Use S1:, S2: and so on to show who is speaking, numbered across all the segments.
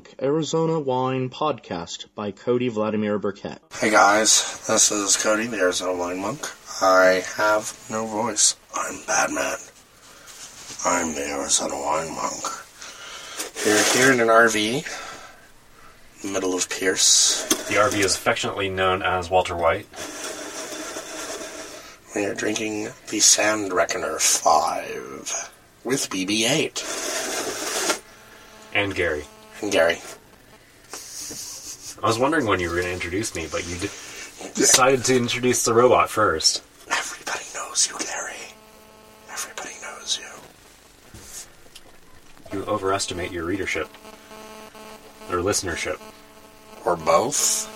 S1: Monk, Arizona Wine Podcast by Cody Vladimir Burkett.
S2: Hey guys, this is Cody, the Arizona Wine Monk. I have no voice. I'm Batman. I'm the Arizona Wine Monk. We're here in an RV, middle of Pierce.
S3: The RV is affectionately known as Walter White.
S2: We are drinking the Sand Reckoner 5 with BB 8.
S3: And Gary.
S2: And Gary.
S3: I was wondering when you were going to introduce me, but you d- decided to introduce the robot first.
S2: Everybody knows you, Gary. Everybody knows you.
S3: You overestimate your readership. Or listenership.
S2: Or both.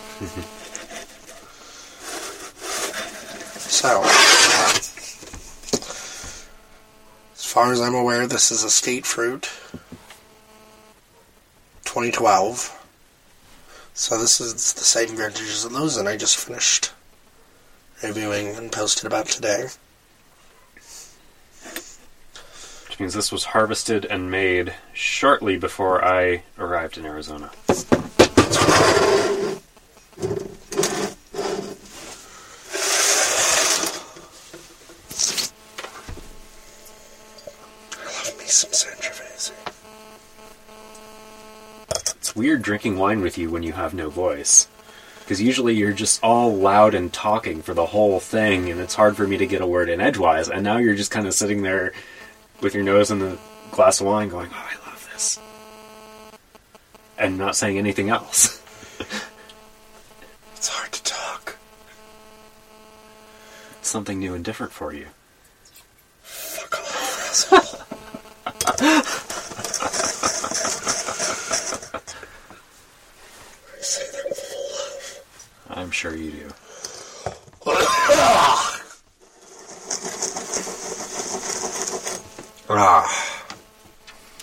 S2: so, as far as I'm aware, this is a state fruit. 2012. So this is the same vintage as those that I just finished reviewing and posted about today.
S3: Which means this was harvested and made shortly before I arrived in Arizona.
S2: I love me some Sangiovese.
S3: Weird drinking wine with you when you have no voice. Because usually you're just all loud and talking for the whole thing, and it's hard for me to get a word in edgewise. And now you're just kind of sitting there with your nose in the glass of wine going, Oh, I love this. And not saying anything else.
S2: It's hard to talk.
S3: It's something new and different for you.
S2: Fuck off, asshole. I say that with full love.
S3: I'm sure you do.
S2: Ah.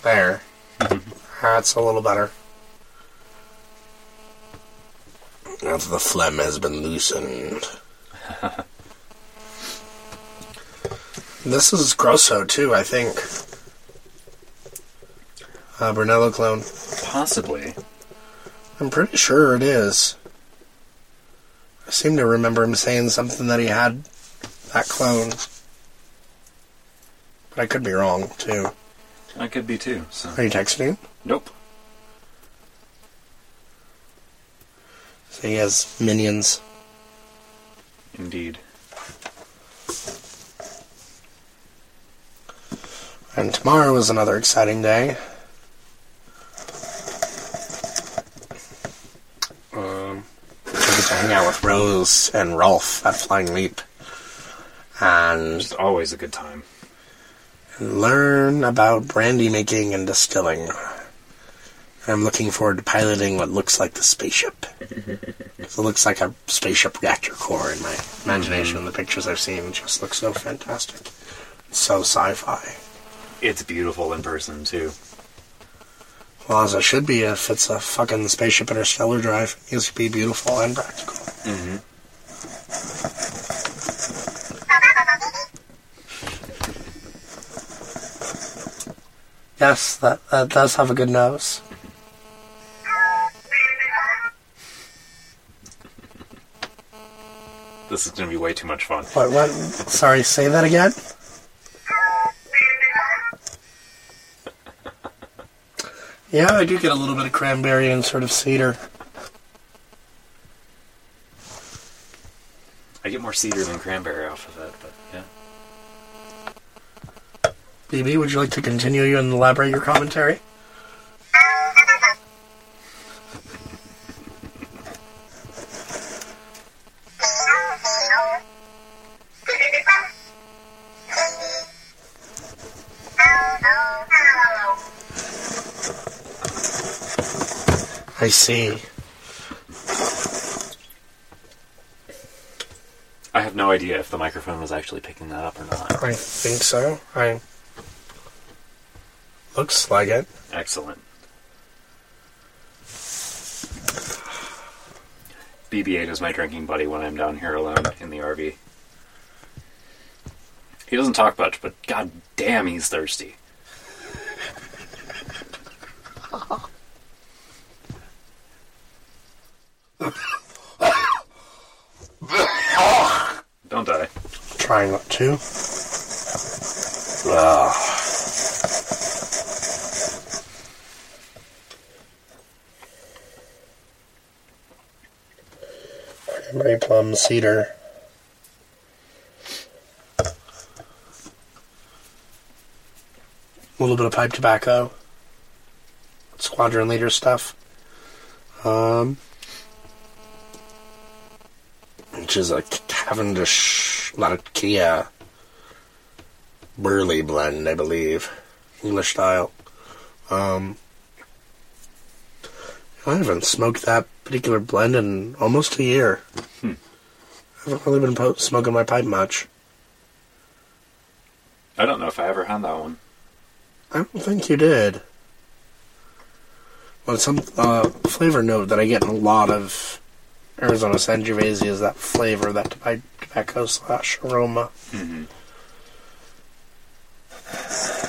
S2: There. That's a little better. Now the phlegm has been loosened. this is Grosso, too, I think. Uh, Brunello clone.
S3: Possibly.
S2: I'm pretty sure it is. Seem to remember him saying something that he had that clone. But I could be wrong, too.
S3: I could be too. So.
S2: Are you texting?
S3: Nope.
S2: So he has minions.
S3: Indeed.
S2: And tomorrow is another exciting day. Um, I get to hang out with Rose and Rolf at Flying Leap. And
S3: It's always a good time.
S2: learn about brandy making and distilling. I'm looking forward to piloting what looks like the spaceship. 'Cause it looks like a spaceship reactor core in my imagination. Mm-hmm. The pictures I've seen just look so fantastic. So sci-fi.
S3: It's beautiful in person too.
S2: Well, as it should be if it's a fucking spaceship interstellar drive. It needs to be beautiful and practical.
S3: Mm-hmm.
S2: Yes, that, that does have a good nose.
S3: This is going to be way too much fun.
S2: What, what? Sorry, say that again? Yeah, I do get a little bit of cranberry and sort of cedar.
S3: I get more cedar than cranberry off of it, but yeah.
S2: BB, would you like to continue and elaborate your commentary? I see.
S3: I have no idea if the microphone was actually picking that up or not.
S2: I think so. I looks like it.
S3: Excellent. BB-8 is my drinking buddy when I'm down here alone in the RV. He doesn't talk much, but god damn, he's thirsty. Don't die.
S2: To. Ugh. Cranberry plum cedar. A little bit of pipe tobacco. Squadron leader stuff. Um, which is a Cavendish Latakia Burley blend, I believe. English style. Um, I haven't smoked that particular blend in almost a year.
S3: Hmm.
S2: I haven't really been po- smoking my pipe much.
S3: I don't know if I ever had that one.
S2: I don't think you did. Well, some uh, flavor note that I get in a lot of Arizona Sangiovese is that flavor, that toba- tobacco slash aroma.
S3: Mm-hmm.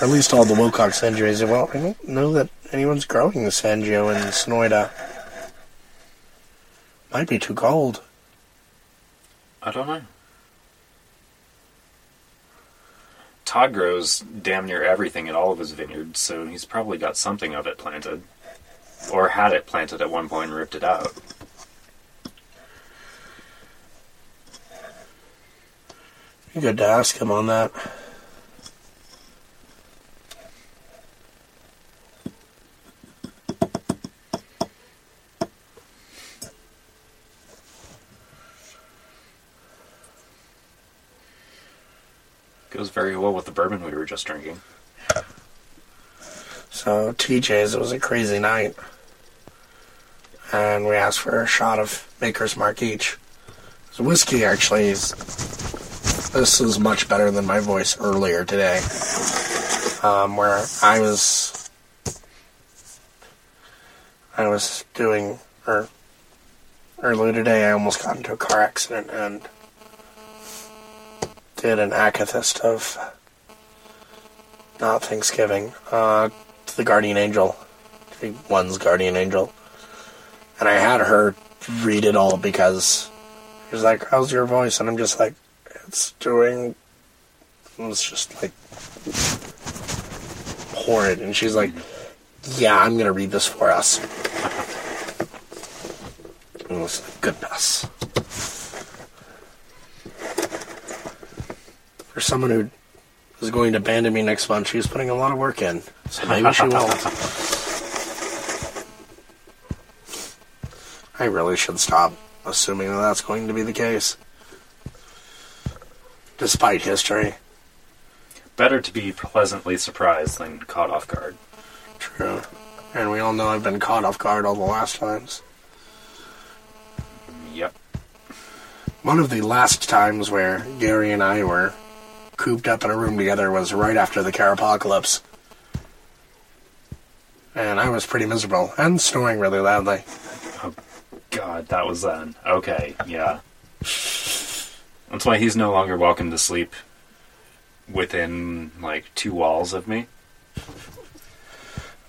S2: Or at least all the Willcox Sangiovese. Well, I don't know that anyone's growing the Sangio in Sonoita. Might be too cold.
S3: I don't know. Todd grows damn near everything at all of his vineyards, so he's probably got something of it planted. Or had it planted at one point and ripped it out.
S2: Be good to ask him on that.
S3: Goes very well with the bourbon we were just drinking.
S2: So TJ's, it was a crazy night. And we asked for a shot of Maker's Mark each. So whiskey actually is this is much better than my voice earlier today. Um, where I was I was doing or earlier today I almost got into a car accident and did an akathist of not Thanksgiving, uh, to the guardian angel, to one's guardian angel, and I had her read it all because he was like, "How's your voice?" and I'm just like, "It's doing." It was just like horrid, and she's like, "Yeah, I'm gonna read this for us." And I was like, "Goodness." For someone who is going to abandon me next month, she's putting a lot of work in. So maybe she won't. I really should stop assuming that that's going to be the case. Despite history.
S3: Better to be pleasantly surprised than caught off guard.
S2: True. And we all know I've been caught off guard all the last times.
S3: Yep.
S2: One of the last times where Gary and I were cooped up in a room together was right after the Carapocalypse. And I was pretty miserable and snoring really loudly.
S3: Oh, God, that was then. Okay, yeah. That's why he's no longer welcome to sleep within, like, two walls of me.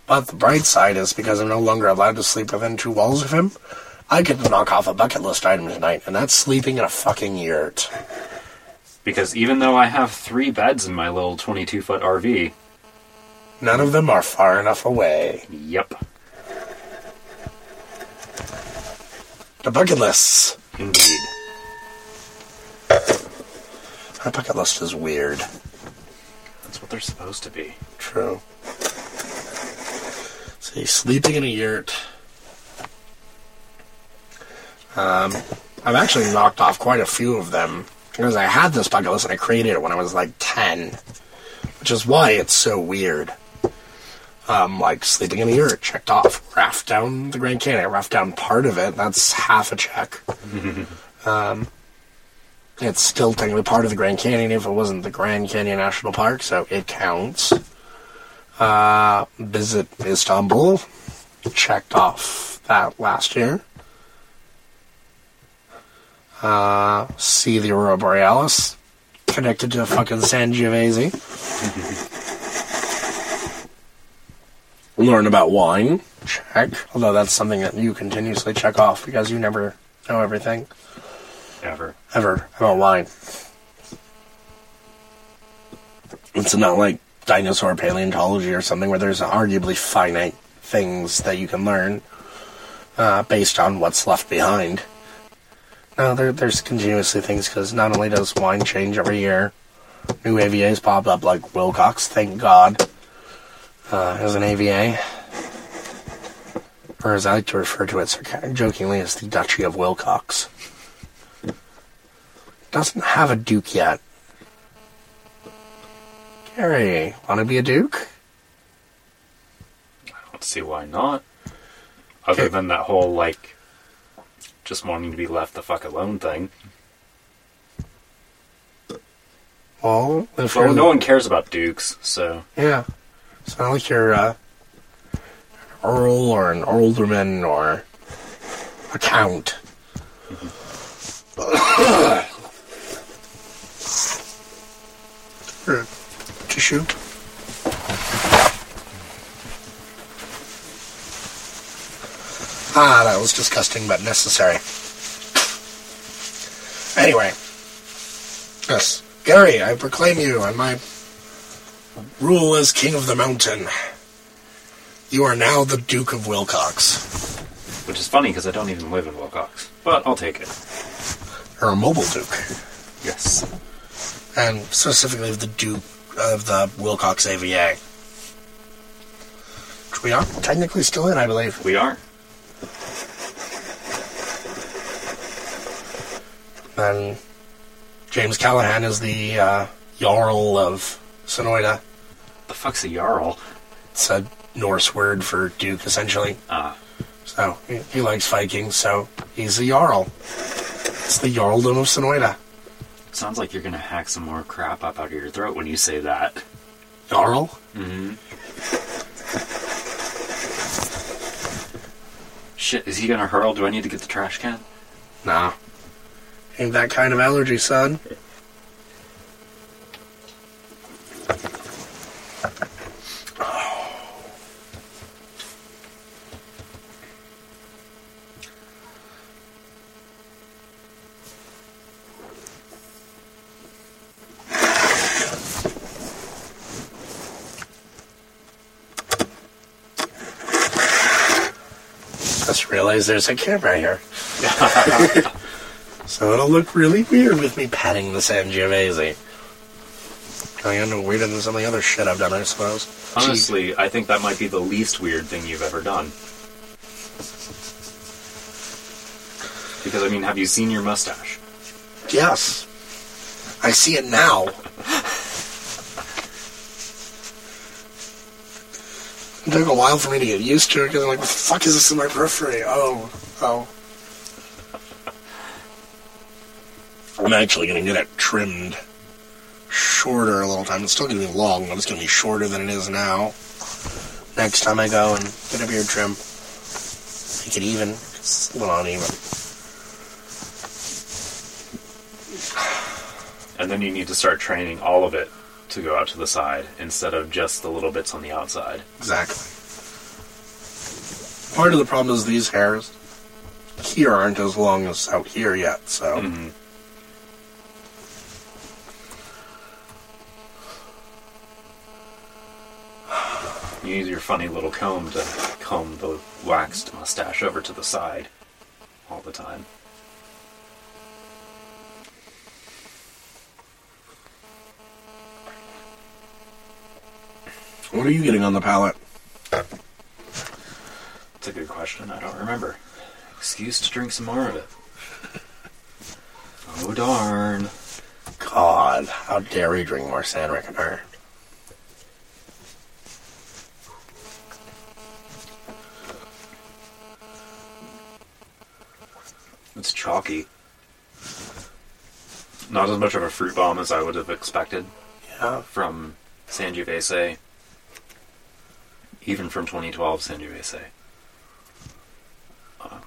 S2: But the bright side is because I'm no longer allowed to sleep within two walls of him, I get to knock off a bucket list item tonight, and that's sleeping in a fucking yurt.
S3: Because even though I have three beds in my little 22 foot RV,
S2: None of them are far enough away.
S3: yep,
S2: The bucket lists.
S3: indeed.
S2: My bucket list is weird.
S3: That's what they're supposed to be.
S2: True. See, sleeping in a yurt. Um, I've actually knocked off quite a few of them because I had this bucket list and I created it when I was like 10, which is why it's so weird. Um, like sleeping in a yurt, checked off. Raft down the Grand Canyon, I raft down part of it. That's half a check. um, it's still technically part of the Grand Canyon if it wasn't the Grand Canyon National Park, so it counts. Uh, visit Istanbul, checked off that last year. Uh, see the Aurora Borealis, connected to a fucking San Sangiovese. Learn about wine. Check. Although that's something that you continuously check off because you never know everything
S3: Ever.
S2: ever about wine. It's not like dinosaur paleontology or something where there's arguably finite things that you can learn uh, based on what's left behind. No, there, there's continuously things because not only does wine change every year, new AVAs pop up like Willcox, thank God, uh, as an AVA. Or as I like to refer to it jokingly as the Duchy of Willcox. Doesn't have a Duke yet. Gary, want to be a Duke?
S3: I don't see why not. Other
S2: Okay.
S3: than that whole, like, just wanting to be left the fuck alone thing.
S2: Well,
S3: Well, no one cares about dukes, so.
S2: Yeah. It's not like you're uh, an earl or an alderman or a count. Here, Tissue. Ah, that was disgusting but necessary. Anyway. Yes. Gary, I proclaim you and my rule as king of the mountain. You are now the Duke of Willcox.
S3: Which is funny because I don't even live in Willcox. But I'll take it.
S2: Or a mobile Duke.
S3: Yes.
S2: And specifically the Duke of the Willcox AVA. Which we are technically still in, I believe.
S3: We are.
S2: And James Callahan is the uh, Jarl of Sonoita.
S3: The fuck's a Jarl?
S2: It's a Norse word for Duke, essentially.
S3: Ah.
S2: So, he, he likes Vikings, so he's a Jarl. It's the Jarldom of Sonoita.
S3: Sounds like you're gonna hack some more crap up out of your throat when you say that.
S2: Jarl?
S3: Mm-hmm. Shit, is he gonna hurl? Do I need to get the trash can?
S2: Nah. Ain't that kind of allergy, son. Realized there's a camera here. So it'll look really weird with me patting the Sangiovese. I no weirder than some of the other shit I've done, I suppose.
S3: Honestly, I think that might be the least weird thing you've ever done. Because, I mean, have you seen your mustache?
S2: Yes. I see it now. Took a while for me to get used to it because I'm like, what the fuck is this in my periphery? Oh, oh. I'm actually going to get it trimmed shorter a little time. It's still going to be long, but it's going to be shorter than it is now. Next time I go and get a beard trim, make it even. It's a little uneven.
S3: And then you need to start training all of it to go out to the side instead of just the little bits on the outside.
S2: Exactly. Part of the problem is these hairs here aren't as long as out here yet, so
S3: Mhm. You use your funny little comb to comb the waxed mustache over to the side all the time.
S2: What are you getting on the palate?
S3: It's a good question. I don't remember. Excuse to drink some more of it. Oh darn.
S2: God, how dare we drink more Sand-Reckoner?
S3: It's chalky. Not as much of a fruit bomb as I would have expected
S2: Yeah,
S3: from Sangiovese. Even from 2012 Sangiovese. Uh,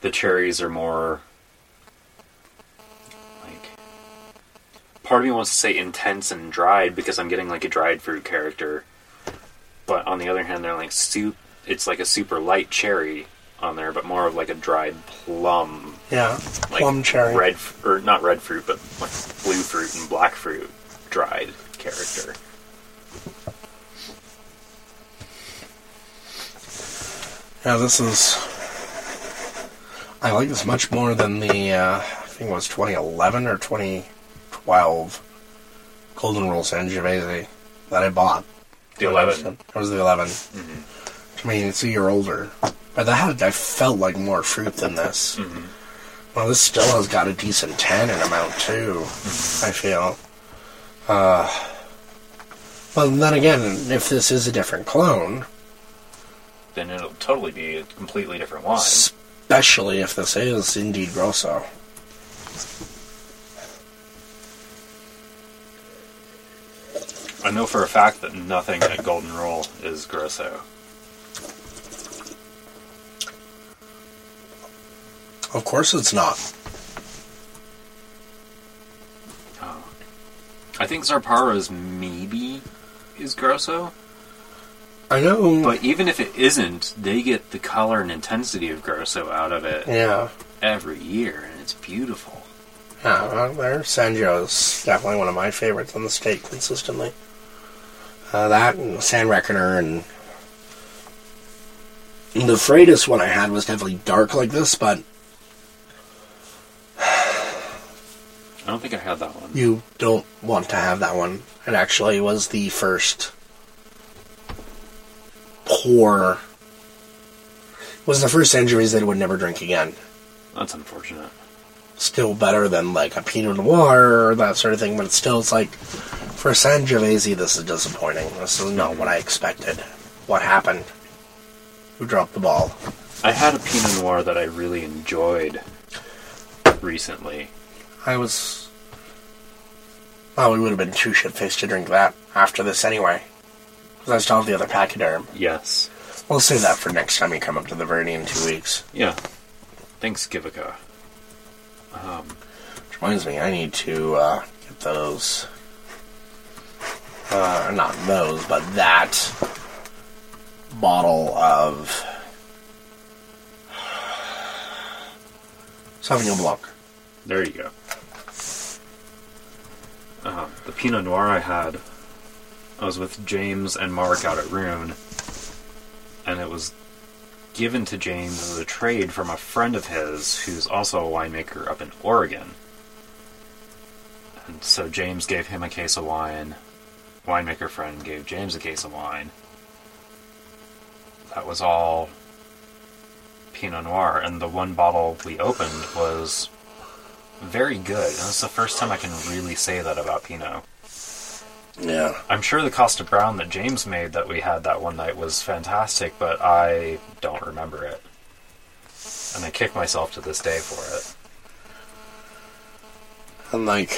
S3: the cherries are more like part of me wants to say intense and dried because I'm getting like a dried fruit character but on the other hand, they're like soup. It's like a super light cherry on there, but more of like a dried plum,
S2: Yeah,
S3: like
S2: plum cherry.
S3: red or not red fruit, but like blue fruit and black fruit dried character.
S2: Yeah, this is. I like this much more than the. Uh, I think it was 2011 or 2012 Golden Rule Sangiovese that I bought.
S3: The eleven.
S2: That was the 11. I mean, it's a year older. But that had, I felt like more fruit than this. Well, this still has got a decent tannin amount, too, I feel. Uh, well, then again, if this is a different clone,
S3: Then it'll totally be a completely different wine.
S2: especially if this is indeed Grosso.
S3: I know for a fact that nothing at Golden Rule is Grosso.
S2: Of course it's not. Oh.
S3: I think Zarpara's maybe is Grosso,
S2: I know.
S3: but even if it isn't, they get the color and intensity of Grosso out of it
S2: yeah.
S3: every year, and it's beautiful.
S2: Yeah, well, there. Sanjo's definitely one of my favorites on the state consistently. Uh, that and Sand Reckoner and the Freitas one I had was definitely dark like this, but
S3: I don't think I had that one.
S2: you don't want to have that one. It actually was the first pour. Was the first Sangiovese that I would never drink again.
S3: That's unfortunate.
S2: still better than like a Pinot Noir or that sort of thing, but it's still it's like for Sangiovese, this is disappointing. This is not what I expected. What happened? Who dropped the ball?
S3: I had a Pinot Noir that I really enjoyed recently.
S2: I was. Well, we would have been too shit faced to drink that after this anyway. I still have the other pachyderm.
S3: Yes.
S2: We'll save that for next time we come up to the Verde in two weeks.
S3: Yeah. Thanks, Givica.
S2: Which reminds me, I need to uh, get those. Uh, not those, but that bottle of Sauvignon Blanc.
S3: There you go. Uh, the Pinot Noir I had, I was with James and Mark out at Rune, and it was given to James as a trade from a friend of his who's also a winemaker up in Oregon. And so James gave him a case of wine. Winemaker friend gave James a case of wine. That was all Pinot Noir, and the one bottle we opened was very good. And it's the first time I can really say that about Pinot.
S2: Yeah.
S3: I'm sure the Kosta Browne that James made that we had that one night was fantastic, but I don't remember it. And I kick myself to this day for it.
S2: And like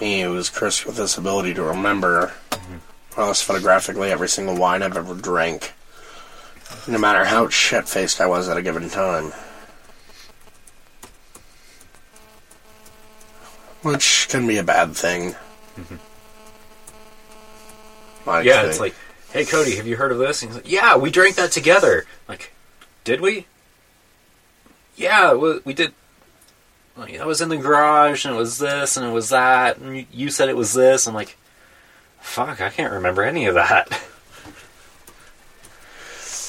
S2: me, it was cursed with this ability to remember mm-hmm. almost photographically every single wine I've ever drank. No matter how shit faced I was at a given time. Which can be a bad thing. Like
S3: Yeah,
S2: the-
S3: it's like, hey Cody, have you heard of this? And he's like, yeah, we drank that together. Like, did we? Yeah, we, we did. Like, I was in the garage, and it was this, and it was that, and you, you said it was this. I'm like, fuck, I can't remember any of that.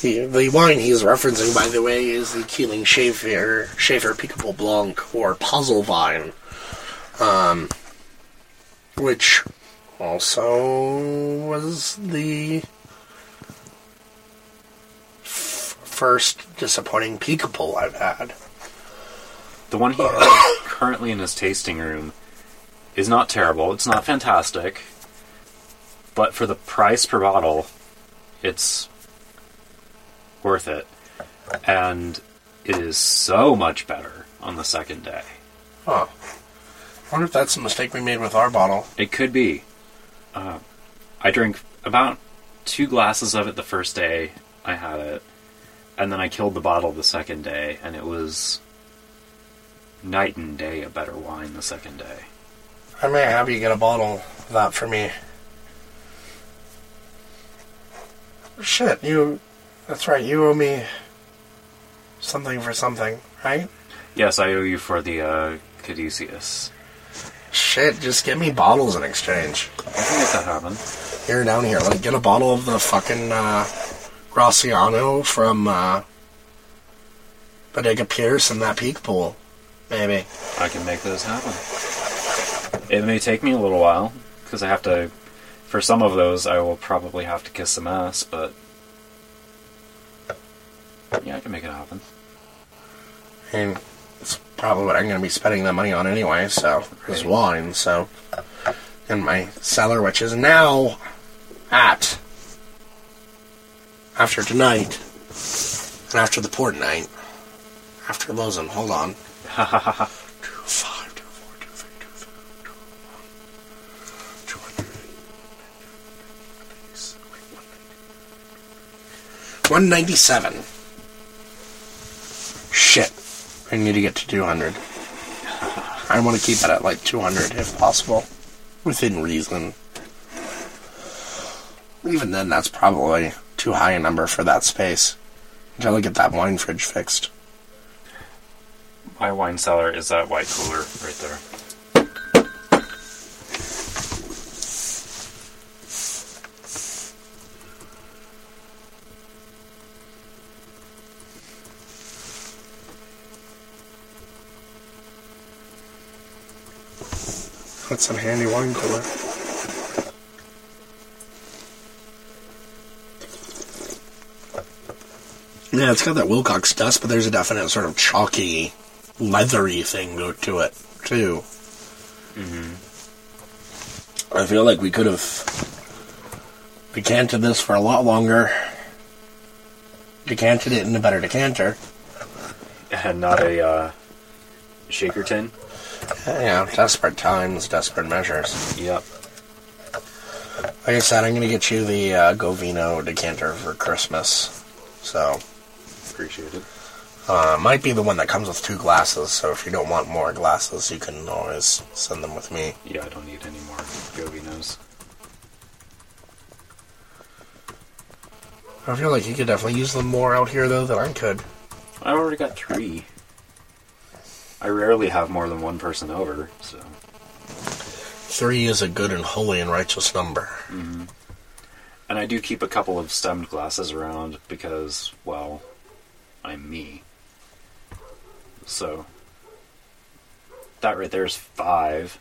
S2: The, the wine he's referencing, by the way, is the Keeling Schaefer, Schaefer Picpoul Blanc, or Puzzle Vine, um, which also was the f- first disappointing Picpoul I've had.
S3: The one he has currently in his tasting room is not terrible. It's not fantastic, but for the price per bottle, it's worth it. And it is so much better on the second day.
S2: Huh. I wonder if that's a mistake we made with our bottle.
S3: It could be. Uh, I drank about two glasses of it the first day I had it, and then I killed the bottle the second day, and it was night and day a better wine the second day.
S2: I may have you get a bottle of that for me. Shit, you. That's right, you owe me something for something, right?
S3: Yes, I owe you for the uh, Caduceus.
S2: Shit, just give me bottles in exchange.
S3: I can make that happen.
S2: Here, down here, like, get a bottle of the fucking, uh, Graciano from, uh, Bodega Pierce and that Picpoul. Maybe.
S3: I can make those happen. It may take me a little while because I have to. For some of those, I will probably have to kiss some ass, but yeah, I can make it happen.
S2: And probably what I'm going to be spending the money on anyway, so, is wine, so. In my cellar, which is now at, after tonight, and after the port night, after Lozen, hold on. Two, five, two, four, two, three, two, four, two, one, two hundred. One ninety-seven. Shit. I need to get to 200. I want to keep it at like 200 if possible. Within reason. Even then, that's probably too high a number for that space. Until I get that wine fridge fixed.
S3: My wine cellar is that white cooler right there.
S2: That's some handy wine cooler. Yeah, it's got that Willcox dust, but there's a definite sort of chalky, leathery thing go to it, too. I feel like we could have decanted this for a lot longer. Decanted it in a better decanter.
S3: And not a uh, shaker tin.
S2: Yeah, desperate times, desperate measures.
S3: Yep.
S2: Like I said, I'm going to get you the uh, Govino decanter for Christmas. So,
S3: Appreciate it.
S2: uh, might be the one that comes with two glasses. So, if you don't want more glasses, you can always send them with me.
S3: Yeah, I don't need any more Govinos.
S2: I feel like you could definitely use them more out here, though, than I could.
S3: I already got three. I rarely have more than one person over, so.
S2: Three is a good and holy and righteous number. Mm-hmm.
S3: And I do keep a couple of stemmed glasses around because, well, I'm me. So, that right there is five.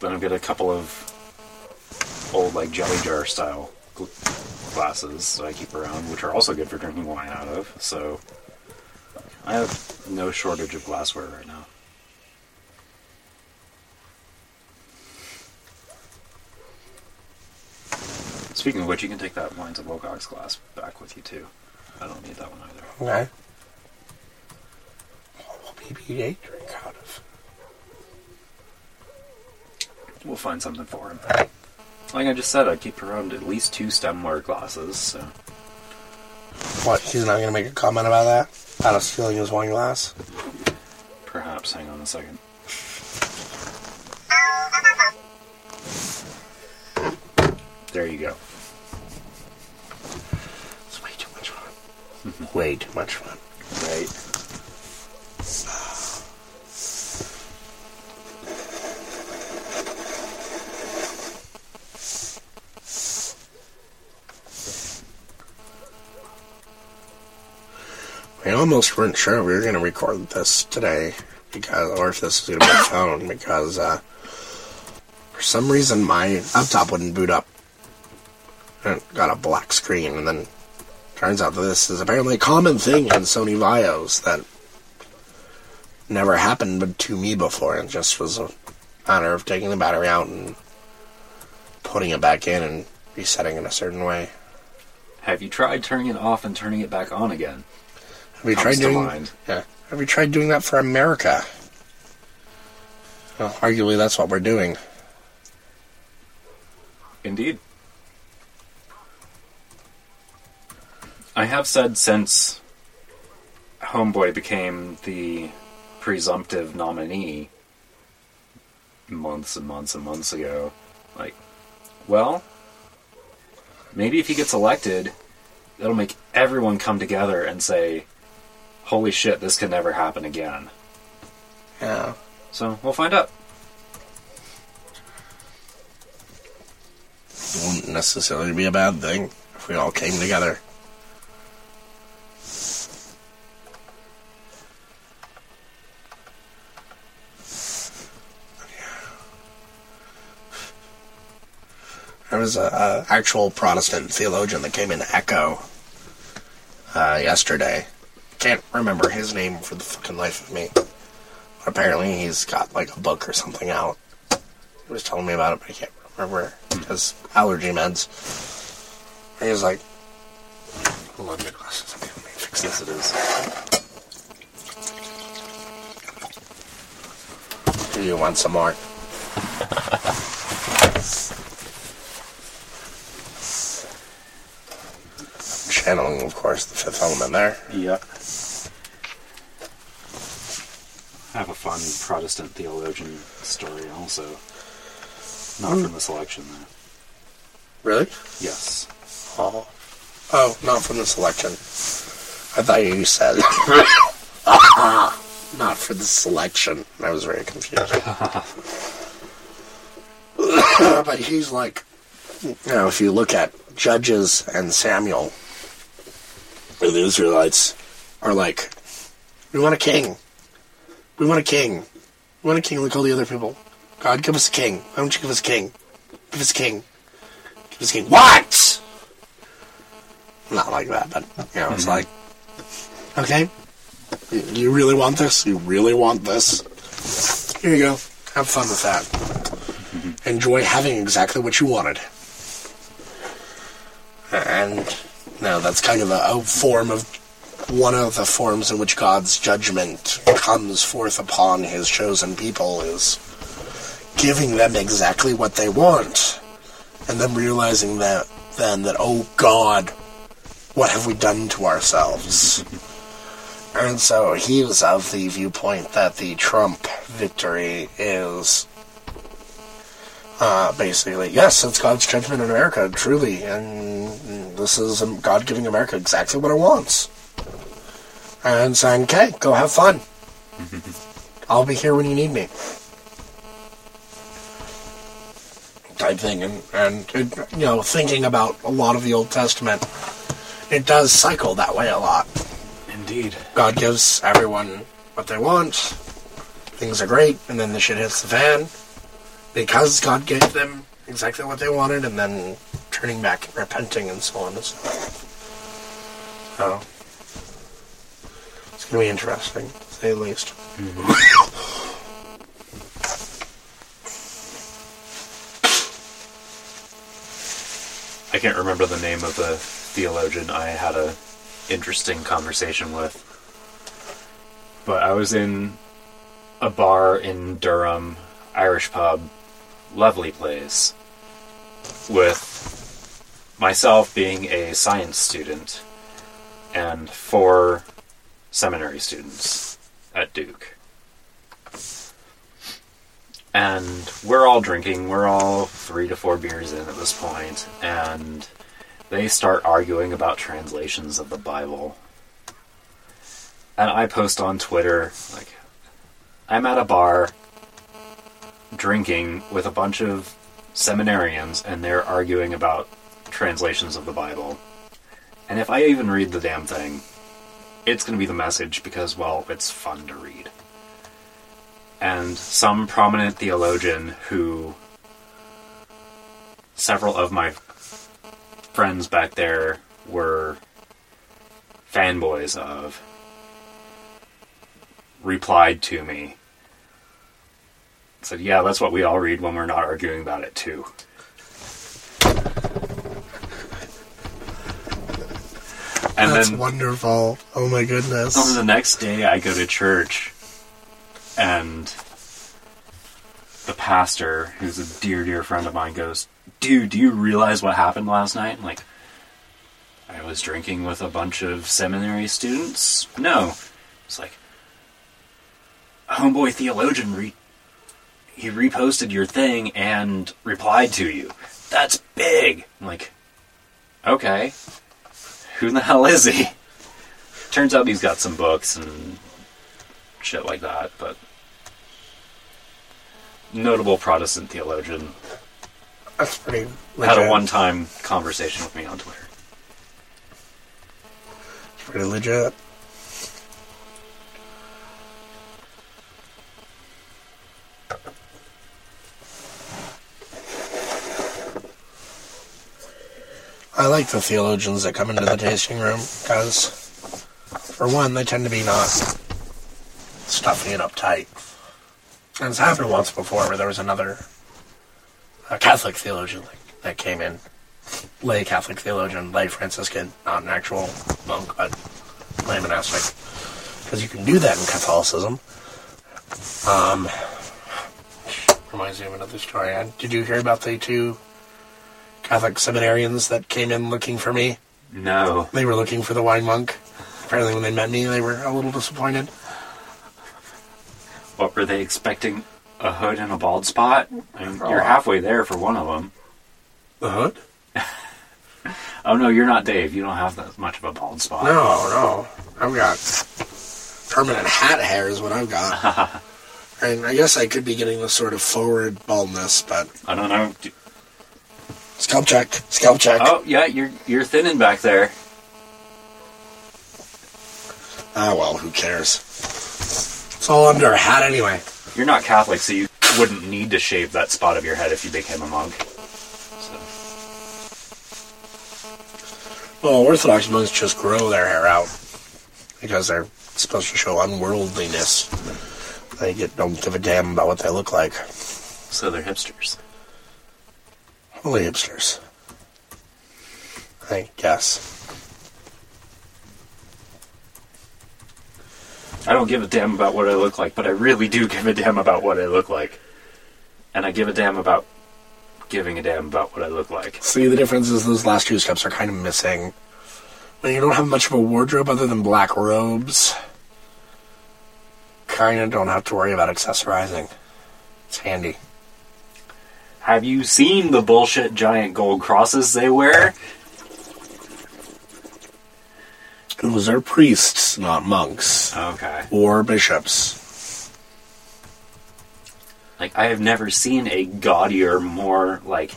S3: Then I've got a couple of old, like, jelly jar style gl- glasses that I keep around, which are also good for drinking wine out of. So, I have no shortage of glassware right now. Speaking of which, you can take that Wines of Willcox glass back with you too. I don't need that one either.
S2: Okay. What will BB-8 drink out of?
S3: We'll find something for him. Like I just said, I keep around at least two stemware glasses. So
S2: What? She's not going to make a comment about that? Out of stealing his wine glass?
S3: perhaps, hang on a second. There you go.
S2: It's way too much fun. way too much fun.
S3: Right.
S2: We almost weren't sure we were going to record this today, because, or if this was going to be a phone, because uh, for some reason my laptop wouldn't boot up. And got a black screen, and then turns out that this is apparently a common thing in Sony Vaios that never happened to me before. It just was a matter of taking the battery out and putting it back in and resetting in a certain way.
S3: Have you tried turning it off and turning it back on again?
S2: Have you tried doing?
S3: mind.
S2: Yeah. Have you tried doing that for America? Well, arguably, that's what we're doing.
S3: Indeed. I have said since Homeboy became the presumptive nominee months and months and months ago, like, well, maybe if he gets elected, it'll make everyone come together and say, "Holy shit, this can never happen again."
S2: Yeah.
S3: So we'll find out.
S2: It wouldn't necessarily be a bad thing if we all came together. There was a, a actual Protestant theologian that came in Echo uh, yesterday. Can't remember his name for the fucking life of me. But apparently he's got like a book or something out. He was telling me about it, but I can't remember his allergy meds. And he was like, "Hold on, my glasses. Let me fix this."
S3: it is.
S2: Do you want some more? Channeling, of course, the fifth element there.
S3: Yep. I have a fun Protestant theologian story also. Not from this election, though.
S2: Really?
S3: Yes.
S2: Oh. Oh, not from this election. I thought you said. not for the selection. I was very confused. but he's like, you know, if you look at Judges and Samuel, the Israelites are like, we want a king. We want a king. We want a king like all the other people. God, give us a king. Why don't you give us a king? Give us a king. Give us a king. What? Not like that, but, you know, it's mm-hmm. like, okay, you- you really want this? You really want this? Here you go. Have fun with that. Mm-hmm. Enjoy having exactly what you wanted. And no, that's kind of a, a form of one of the forms in which God's judgment comes forth upon his chosen people is giving them exactly what they want. And then realizing that then that, oh God, what have we done to ourselves? And so he was of the viewpoint that the Trump victory is uh, basically, yes, it's God's judgment in America, truly, and this is God giving America exactly what it wants. And saying, okay, go have fun. I'll be here when you need me. Type thing, and, and it, you know, thinking about a lot of the Old Testament, it does cycle that way a lot.
S3: Indeed.
S2: God gives everyone what they want. Things are great, and then the shit hits the fan because God gave them exactly what they wanted, and then turning back and repenting and so on and so. So it's gonna be interesting, to say the least.
S3: I can't remember the name of the theologian I had a interesting conversation with. But I was in a bar in Durham, Irish pub, lovely place, with myself being a science student and four seminary students at Duke. And we're all drinking, we're all three to four beers in at this point, and they start arguing about translations of the Bible. And I post on Twitter, like, I'm at a bar drinking with a bunch of seminarians, and they're arguing about translations of the Bible. And if I even read the damn thing, it's going to be the message because, well, it's fun to read. And some prominent theologian who several of my friends back there were fanboys of replied to me said yeah that's what we all read when we're not arguing about it too and
S2: That's
S3: then
S2: wonderful. Oh my goodness.
S3: on the next day, I go to church, and the pastor, who's a dear, dear friend of mine, goes, "Dude, do you realize what happened last night?" I'm like, "I was drinking with a bunch of seminary students." No, it's like a homeboy theologian re- he reposted your thing and replied to you. That's big. I'm like, okay, who the hell is he? Turns out he's got some books and shit like that, but notable Protestant theologian
S2: That's pretty
S3: had a one-time conversation with me on Twitter.
S2: Pretty legit. I like the theologians that come into the tasting room because, for one, they tend to be not stuffy and uptight. And it's happened once before where there was another a Catholic theologian that came in lay Catholic theologian, lay Franciscan, not an actual monk, but lay monastic. Because you can do that in Catholicism. Um, reminds me of another story. Did you hear about the two Catholic seminarians that came in looking for me?
S3: No,
S2: They were looking for the wine monk. Apparently, when they met me, they were a little disappointed.
S3: what were they expecting? A hood and a bald spot? I mean, you're halfway there for one of them.
S2: The hood?
S3: Oh no, you're not Dave. You don't have that much of a bald spot.
S2: No, no. I've got permanent hat hair is what I've got. and I guess I could be getting the sort of forward baldness, but
S3: I don't know. Do-
S2: scalp check, scalp check.
S3: Oh yeah, you're you're thinning back there.
S2: Ah, well, who cares? It's all under a hat anyway.
S3: You're not Catholic, so you wouldn't need to shave that spot of your head if you became a monk. So,
S2: Well, Orthodox monks just grow their hair out because they're supposed to show unworldliness. They get, don't give a damn about what they look like.
S3: so they're hipsters.
S2: Holy hipsters. I guess.
S3: I don't give a damn about what I look like, but I really do give a damn about what I look like. And I give a damn about giving a damn about what I look like.
S2: See, the difference is those last two steps are kind of missing. When you don't have much of a wardrobe other than black robes, kind of don't have to worry about accessorizing. It's handy.
S3: Have you seen the bullshit giant gold crosses they wear?
S2: Those are priests, not monks.
S3: Okay.
S2: Or bishops.
S3: Like I have never seen a gaudier, more like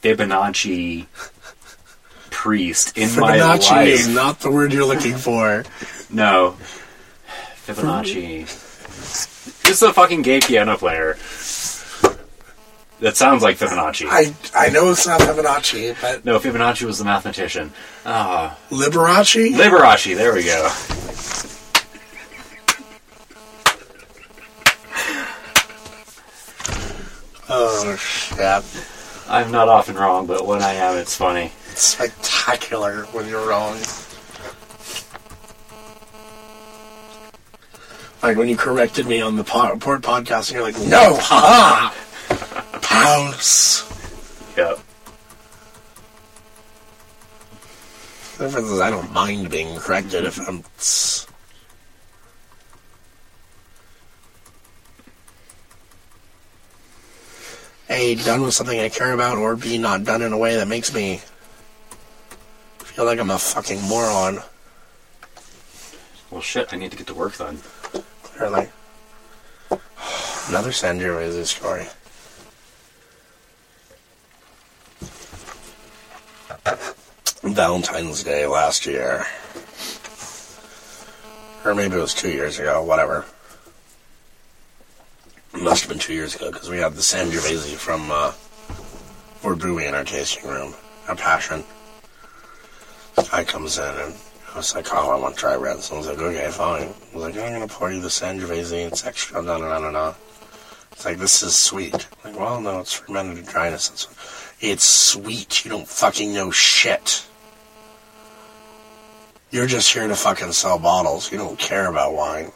S3: Fibonacci priest in my
S2: Fibonacci
S3: life.
S2: is not the word you're looking for.
S3: No. Fibonacci. This is a fucking gay piano player. That sounds like Fibonacci.
S2: I I know it's not Fibonacci, but
S3: no, Fibonacci was the mathematician. Ah,
S2: Liberace?
S3: Liberace, there we go.
S2: Oh, shit.
S3: I'm not often wrong, but when I am, it's funny.
S2: It's spectacular when you're wrong. Like when you corrected me on the po- port podcast, and you're like, no, haha! Pounce!
S3: Yep.
S2: The difference is I don't mind being corrected if I'm. A, done with something I care about, or B, not done in a way that makes me feel like I'm a fucking moron.
S3: Well, shit, I need to get to work then.
S2: Clearly. Another Sangiovese story. Valentine's Day last year. Or maybe it was two years ago, whatever. It must have been two years ago because we had the Sangiovese from uh, Bowie in our tasting room. A passion. Guy comes in and I was like, oh, I want dry red. So I was like, okay, fine. I was like, I'm going to pour you the Sangiovese. It's extra, no, no, no, no, no. It's like, this is sweet. I'm like, well, no, it's fermented dryness. It's sweet. You don't fucking know shit. You're just here to fucking sell bottles. You don't care about wine.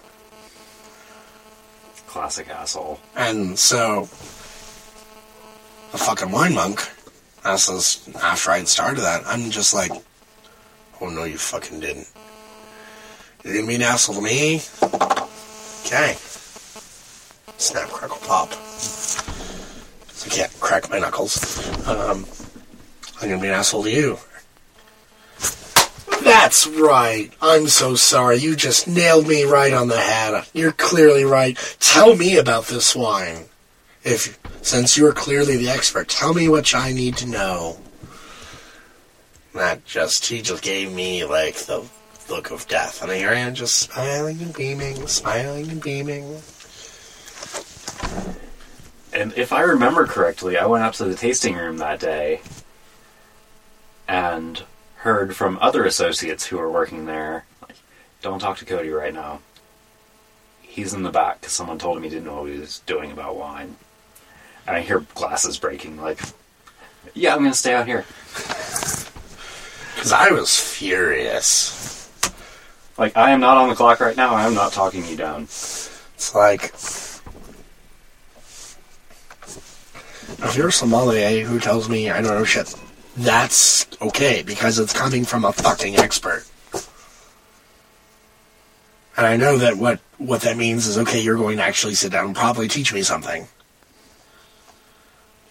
S3: Classic asshole.
S2: And so, the fucking wine monk asked us after I'd started that. I'm just like, oh no, you fucking didn't. You're gonna be an asshole to me? Okay. Snap, crackle, pop. I can't crack my knuckles. Um, I'm gonna be an asshole to you. That's right. I'm so sorry. You just nailed me right on the head. You're clearly right. Tell me about this wine. If since you're clearly the expert, tell me what I need to know. That just he just gave me like the look of death, and here I am just smiling and beaming, smiling and beaming.
S3: And if I remember correctly, I went up to the tasting room that day and heard from other associates who were working there, like, don't talk to Cody right now. He's in the back because someone told him he didn't know what he was doing about wine. And I hear glasses breaking, like, yeah, I'm going to stay out here.
S2: Because I was furious.
S3: Like, I am not on the clock right now. I am not talking you down.
S2: It's like if you're a sommelier who tells me I don't know shit, that's okay because it's coming from a fucking expert. And I know that what what that means is okay, you're going to actually sit down and probably teach me something.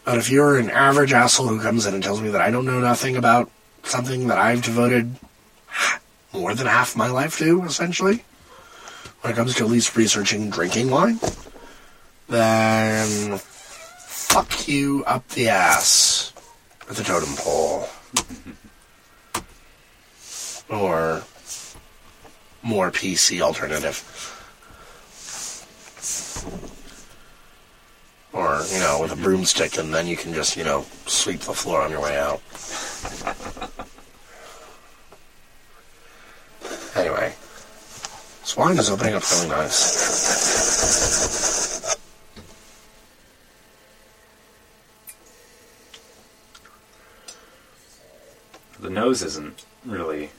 S2: But if you're an average asshole who comes in and tells me that I don't know nothing about something that I've devoted more than half my life to, essentially, when it comes to at least researching drinking wine, then fuck you up the ass with a totem pole. or more PC alternative. Or, you know, with a broomstick and then you can just, you know, sweep the floor on your way out. anyway. Wine is opening up really nice.
S3: The nose isn't really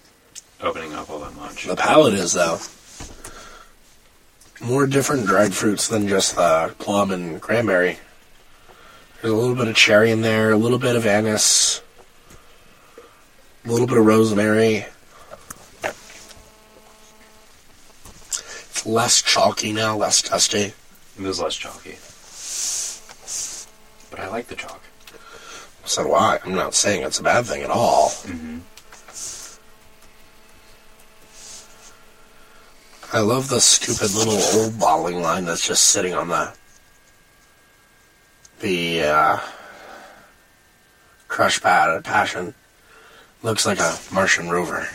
S3: opening up all that much.
S2: The palate is, though. More different dried fruits than just the plum and cranberry. There's a little bit of cherry in there, a little bit of anise, a little bit of rosemary. It's less chalky now, less dusty.
S3: It is less chalky. But I like the chalk.
S2: So do I. I'm not saying it's a bad thing at all.
S3: Mm-hmm.
S2: I love the stupid little old bottling line that's just sitting on the the uh, crush pad passion. Looks like a Martian rover.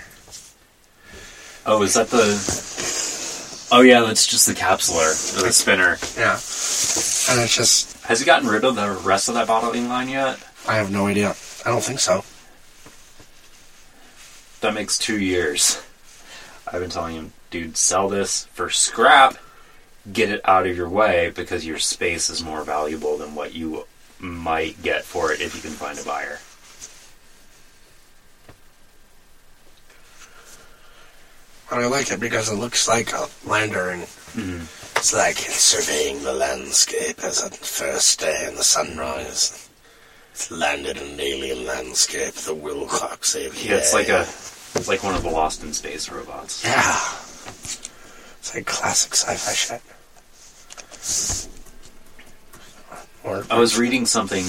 S3: Oh, is that the? Oh yeah, that's just the capsuler or the spinner.
S2: Yeah, and it's just
S3: Has he gotten rid of the rest of that bottling line yet?
S2: I have no idea. I don't think so.
S3: That makes two years. I've been telling him, dude, sell this for scrap. Get it out of your way because your space is more valuable than what you might get for it if you can find a buyer.
S2: But I like it because it looks like a lander and mm-hmm. it's like surveying the landscape as a first day in the sunrise. It's landed in an alien landscape, the Willcox AVA.
S3: Yeah, it's like a, it's like one of the Lost in Space robots.
S2: Yeah. It's like classic sci-fi shit. Or
S3: I was reading something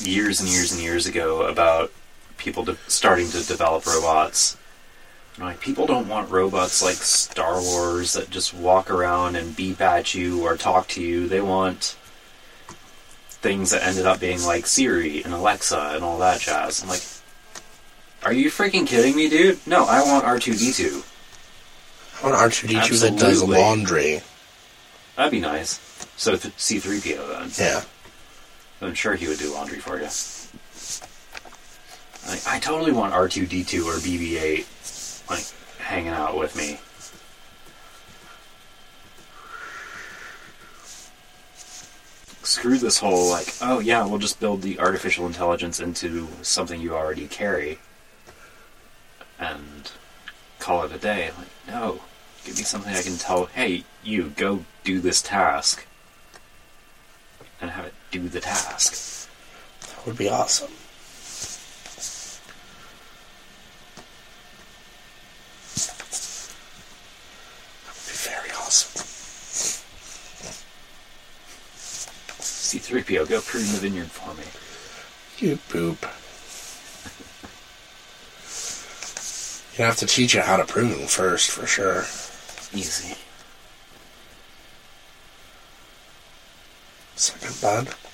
S3: years and years and years ago about people de- starting to develop robots. And like people don't want robots like Star Wars that just walk around and beep at you or talk to you. They want things that ended up being like Siri and Alexa and all that jazz. I'm like, are you freaking kidding me, dude? No, I want R2D2.
S2: I want R2D2 that does laundry.
S3: That'd be nice. So C3PO then.
S2: Yeah.
S3: I'm sure he would do laundry for you. Like, I totally want R2D2 or BB8 like hanging out with me. Screw this whole like, oh yeah, we'll just build the artificial intelligence into something you already carry and call it a day. Like, no. Give me something I can tell, hey, you go do this task and have it do the task.
S2: That would be awesome. That would be very awesome.
S3: C3PO, go prune the vineyard for me.
S2: You poop. You have to teach it how to prune first, for sure.
S3: Easy.
S2: Second bud.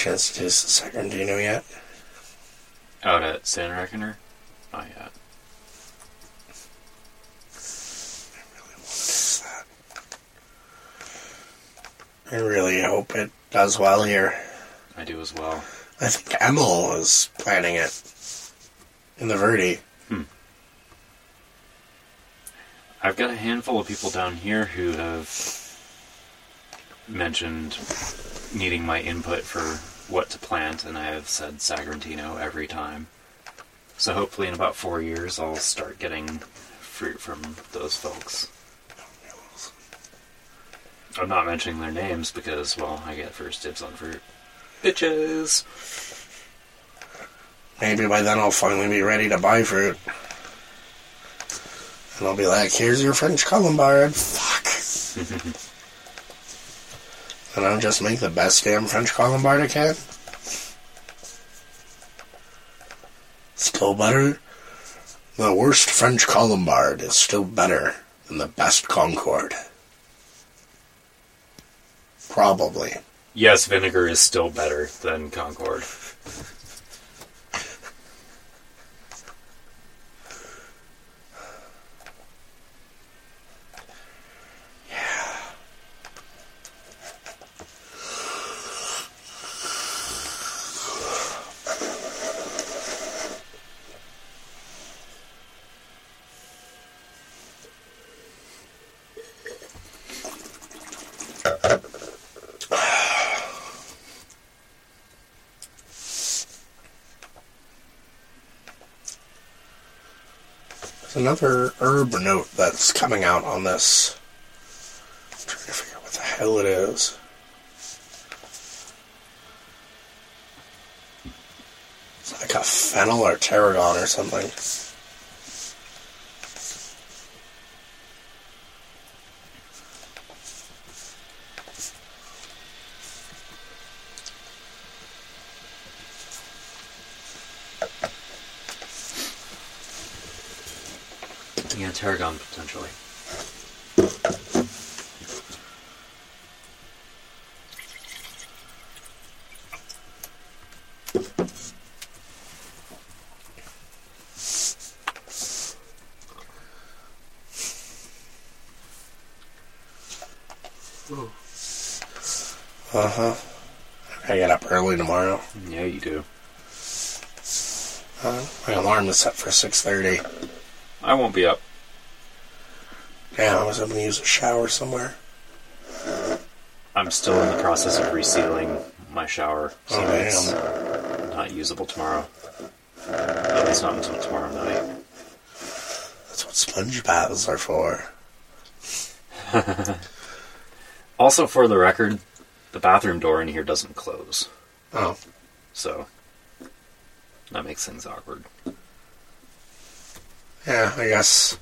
S2: Chance to second. Do you know yet?
S3: Out at Sand Reckoner? Not yet.
S2: That. I really hope it does well here.
S3: I do as well.
S2: I think Emil is planning it in the Verde. Hmm.
S3: I've got a handful of people down here who have mentioned needing my input for what to plant, and I have said Sagrantino every time. So hopefully, in about four years, I'll start getting fruit from those folks. I'm not mentioning their names because, well, I get first dibs on fruit. Bitches!
S2: Maybe by then I'll finally be ready to buy fruit. And I'll be like, here's your French Colombard. Fuck. I'll just make the best damn French Colombard I can. Still better. The worst French Colombard is still better than the best Concord. Probably.
S3: Yes, vinegar is still better than Concord.
S2: Another herb note that's coming out on this. I'm trying to figure out what the hell it is. It's like a fennel or tarragon or something.
S3: Yeah, potentially.
S2: Uh huh. I get up early tomorrow.
S3: Yeah, you do.
S2: Uh, my alarm is set for six thirty.
S3: I won't be up.
S2: Yeah, I was hoping to use a shower somewhere.
S3: I'm still in the process of resealing my shower, oh, so
S2: Oh,
S3: it's
S2: damn.
S3: not usable tomorrow. At least not until tomorrow night.
S2: That's what sponge baths are for.
S3: Also, for the record, the bathroom door in here doesn't close,
S2: Oh,
S3: so that makes things awkward.
S2: yeah, I guess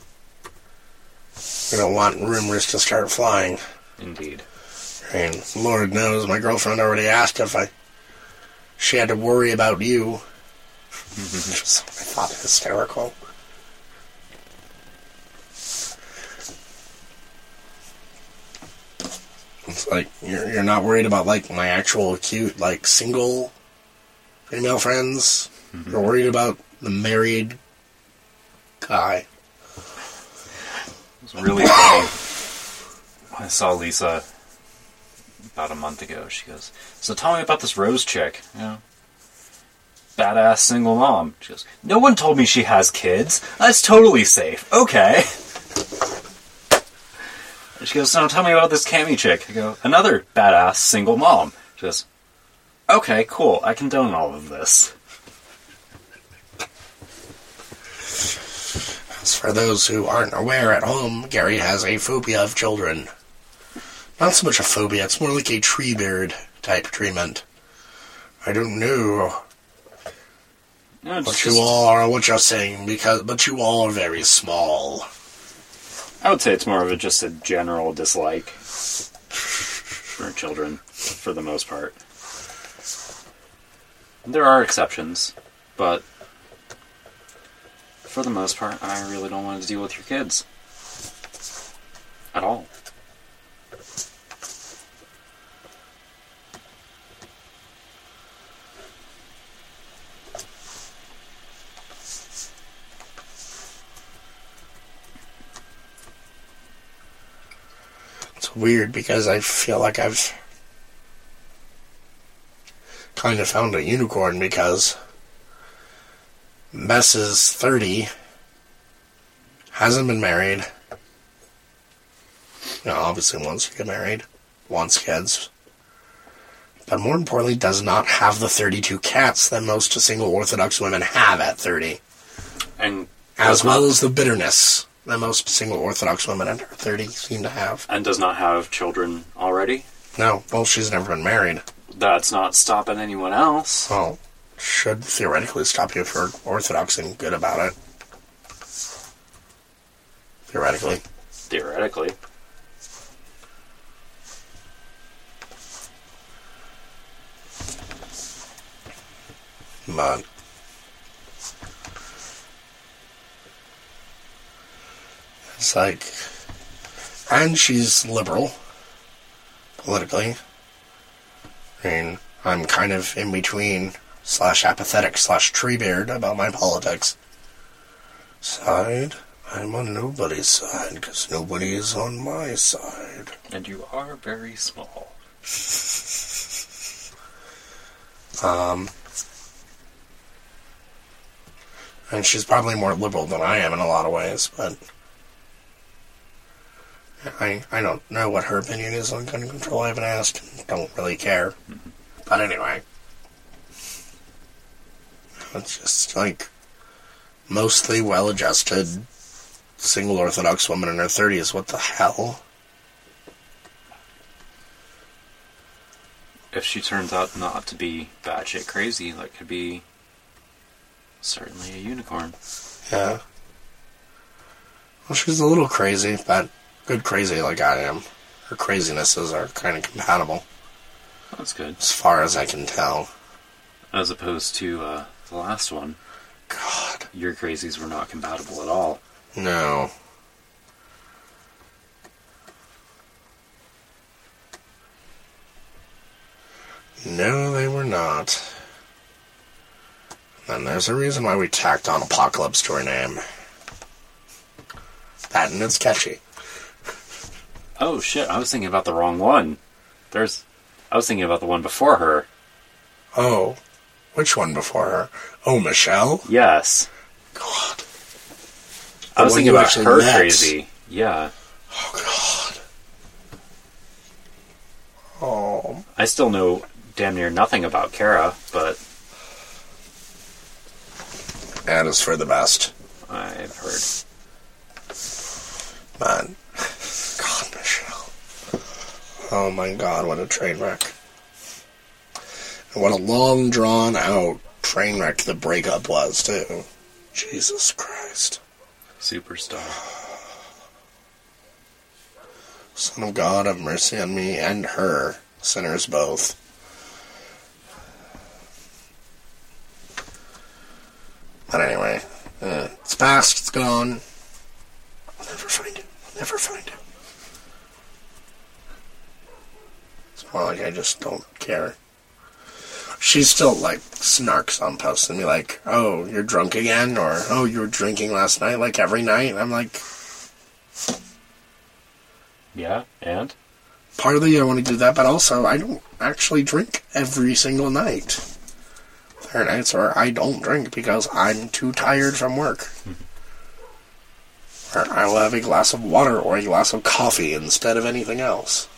S2: we don't want rumors to start flying.
S3: Indeed.
S2: Mean, Lord knows my girlfriend already asked if I she had to worry about you. I thought, hysterical. It's like you're you're not worried about like my actual cute like single female friends. Mm-hmm. You're worried about the married guy.
S3: It was really funny. I saw Lisa about a month ago. She goes, "So tell me about this Rose chick." Yeah. badass single mom. She goes, "No one told me she has kids. That's totally safe." Okay. She goes, "So tell me about this Cammy chick." I go, "Another badass single mom." She goes, "Okay, cool. I condone all of this."
S2: As for those who aren't aware at home, Gary has a phobia of children. Not so much a phobia, it's more like a tree beard. type treatment. I don't know
S3: No,
S2: what you all are, what you're saying, because but you all are very small.
S3: I would say it's more of a just a general dislike for children, for the most part. There are exceptions, but for the most part, I really don't want to deal with your kids at all.
S2: It's weird because I feel like I've kind of found a unicorn because Bess is 30, hasn't been married. You know, obviously wants to get married, wants kids. But more importantly, does not have the 32 cats that most single Orthodox women have at 30.
S3: And
S2: As well as the bitterness that most single Orthodox women under 30 seem to have.
S3: and does not have children already.
S2: No, well, she's never been married.
S3: That's not stopping anyone else.
S2: Well, should theoretically stop you for Orthodox and good about it. Theoretically.
S3: Theoretically.
S2: But. It's like. And she's liberal. Politically. I mean, I'm kind of in between slash apathetic slash treebeard about my politics. Side. I'm on nobody's side because nobody is on my side.
S3: And you are very small.
S2: Um, and she's probably more liberal than I am in a lot of ways, but I I don't know what her opinion is on gun control. I haven't asked. Don't really care. But anyway, it's just like mostly well-adjusted single Orthodox woman in her thirties. What the hell?
S3: If she turns out not to be batshit crazy, that could be certainly a unicorn.
S2: Yeah. Well, she's a little crazy, but good crazy like I am. Her crazinesses are kind of compatible,
S3: That's good.
S2: as far as I can tell.
S3: As opposed to uh, the last one,
S2: God,
S3: your crazies were not compatible at all.
S2: no. No, they were not. And there's a reason why we tacked on Apocalypse to her name. That and it's catchy.
S3: Oh shit, I was thinking about the wrong one. There's. I was thinking about the one before her.
S2: Oh, which one before her? Oh, Michelle?
S3: Yes.
S2: God.
S3: I was thinking about
S2: actually
S3: her
S2: met.
S3: crazy. Yeah.
S2: Oh, God. Oh,
S3: I still know damn near nothing about Kara, but
S2: that is for the best.
S3: I've heard.
S2: Man. God, Michelle. Oh my god, what a train wreck. What a long drawn out train wreck the breakup was, too. Jesus Christ.
S3: Superstar.
S2: Son of God, have mercy on me and her, sinners both. But anyway, uh, it's past, it's gone. I'll never find it. I'll never find it. It's more like I just don't care. She still, like, snarks on posts and be like, oh, you're drunk again? Or, oh, you were drinking last night, like every night? I'm like,
S3: Yeah, and?
S2: partly I want to do that, but also I don't actually drink every single night. There are nights where I don't drink because I'm too tired from work. Mm-hmm. or I will have a glass of water or a glass of coffee instead of anything else.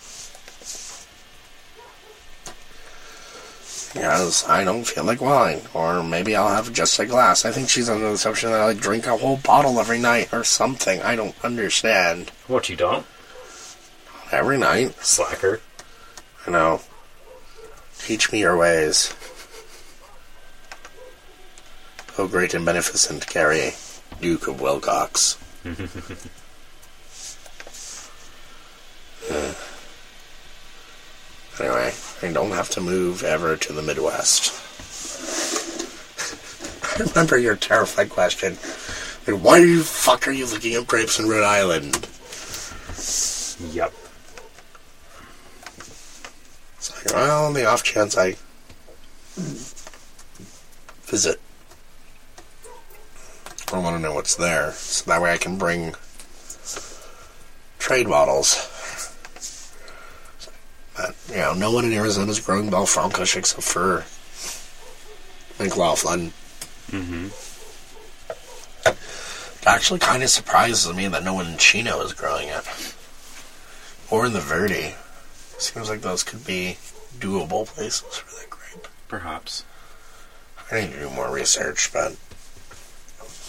S2: Because I don't feel like wine, or maybe I'll have just a glass. I think she's under the assumption that I like drink a whole bottle every night or something. I don't understand.
S3: What you don't?
S2: Every night,
S3: Slacker.
S2: I know. Teach me your ways. O great and beneficent Gary, Duke of Willcox. Uh, anyway, I don't have to move ever to the Midwest. I remember your terrified question. Like, why the fuck are you looking at grapes in Rhode Island?
S3: Yep.
S2: It's like, well, on the off chance I visit. I want to know what's there, so that way I can bring trade bottles. But, you know, no one in Arizona is growing Belfrancos except for McLaughlin.
S3: Mm-hmm.
S2: It actually kind of surprises me that no one in Chino is growing it. Or in the Verde. Seems like those could be doable places for that grape.
S3: Perhaps.
S2: I need to do more research, but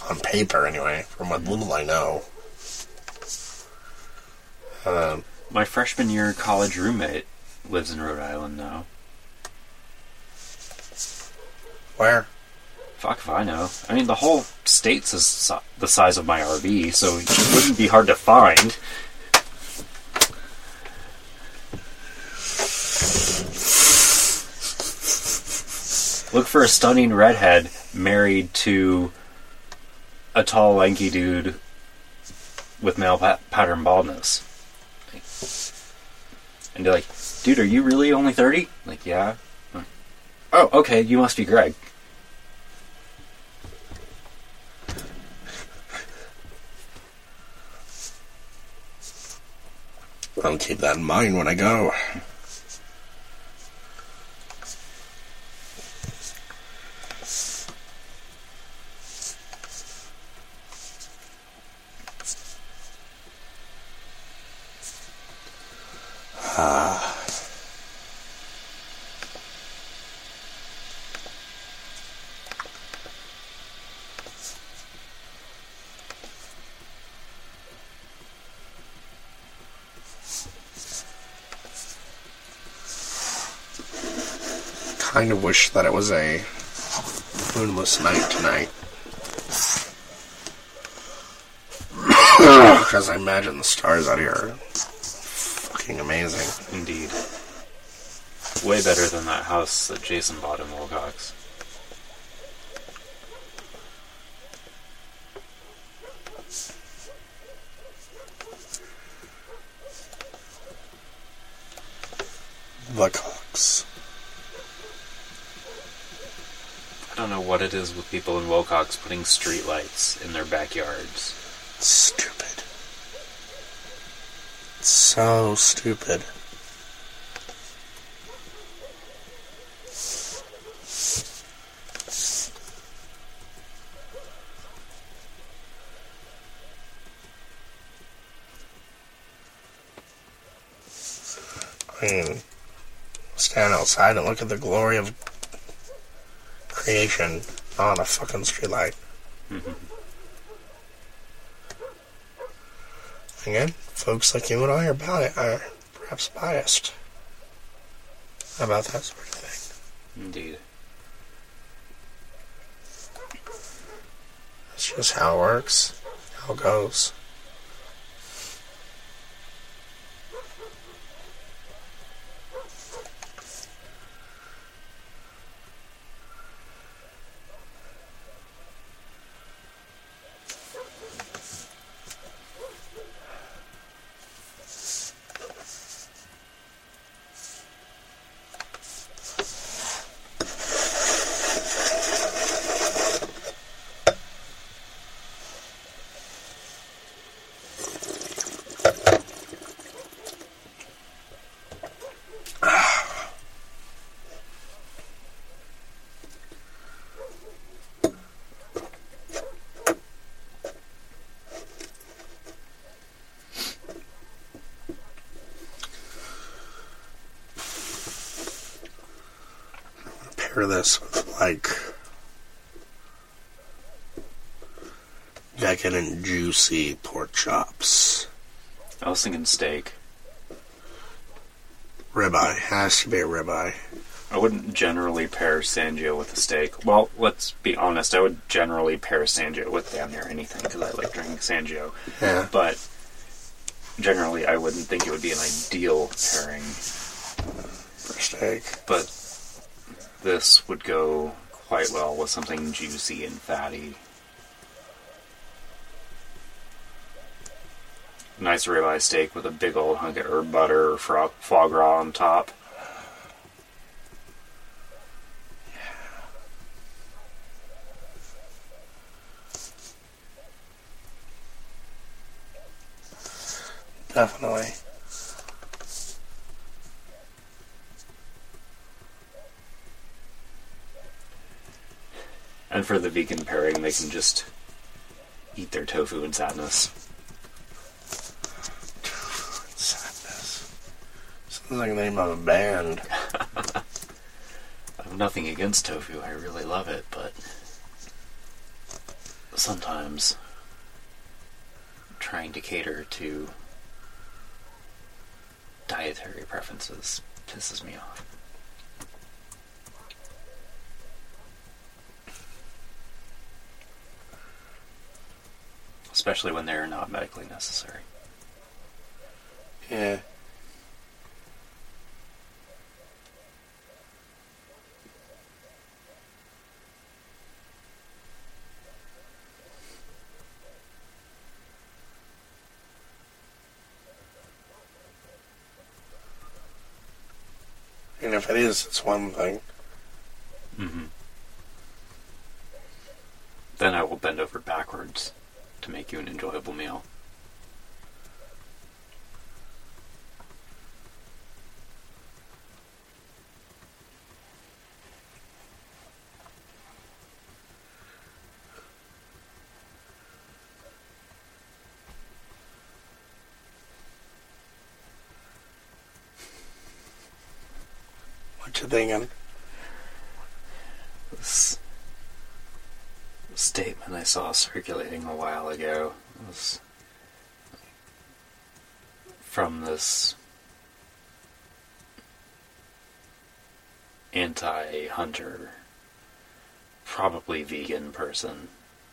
S2: on paper anyway, from what little I know. Um,
S3: My freshman year college roommate lives in Rhode Island now.
S2: where?
S3: Fuck if I know. I mean, the whole state's is the size of my RV, so it wouldn't be hard to find. Look for a stunning redhead married to a tall, lanky dude with male pa- pattern baldness. And like, dude, are you really only 30? Like, yeah. Oh, okay, you must be Greg.
S2: I'll keep that in mind when I go. Ah. Kind of wish that it was a moonless night tonight. because I imagine the stars out here are fucking amazing.
S3: Indeed. Way better than that house that Jason bought in Willcox.
S2: The Cox.
S3: I don't know what it is with people in Willcox putting streetlights in their backyards.
S2: Stupid. So stupid. I mean, stand outside and look at the glory of creation on a fucking streetlight. Mm-hmm. Again, folks like you and I are about it are perhaps biased about that sort of thing.
S3: Indeed.
S2: It's just how it works, how it goes. Pair this with like decadent, juicy pork chops.
S3: I was thinking steak.
S2: Ribeye has to be a ribeye.
S3: I wouldn't generally pair Sanjo with a steak. Well, let's be honest. I would generally pair Sanjo with damn near anything because I like drinking Sanjo.
S2: Yeah.
S3: But generally, I wouldn't think it would be an ideal pairing.
S2: For steak.
S3: But this would go quite well with something juicy and fatty. Nice ribeye steak with a big old hunk of herb butter or foie gras on top.
S2: Definitely.
S3: And for the vegan pairing, they can just eat their tofu in sadness.
S2: Tofu in sadness. Sounds like the name of a band.
S3: I have nothing against tofu, I really love it, but sometimes trying to cater to dietary preferences pisses me off. Especially when they're not medically necessary.
S2: Yeah. And if it is, it's one thing.
S3: Mm-hmm. Then I will bend over backwards to make you an enjoyable meal.
S2: What you thinking?
S3: This statement I saw circulating a while ago was from this anti hunter, probably vegan person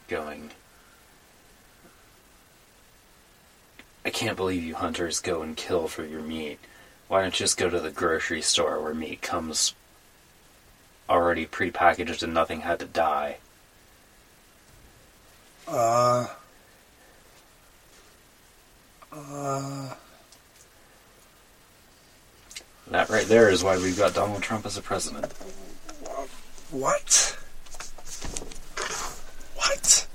S3: going, I can't believe you hunters go and kill for your meat. Why don't you just go to the grocery store where meat comes already prepackaged and nothing had to die?
S2: Uh. Uh.
S3: That right there is why we've got Donald Trump as a president.
S2: What? What?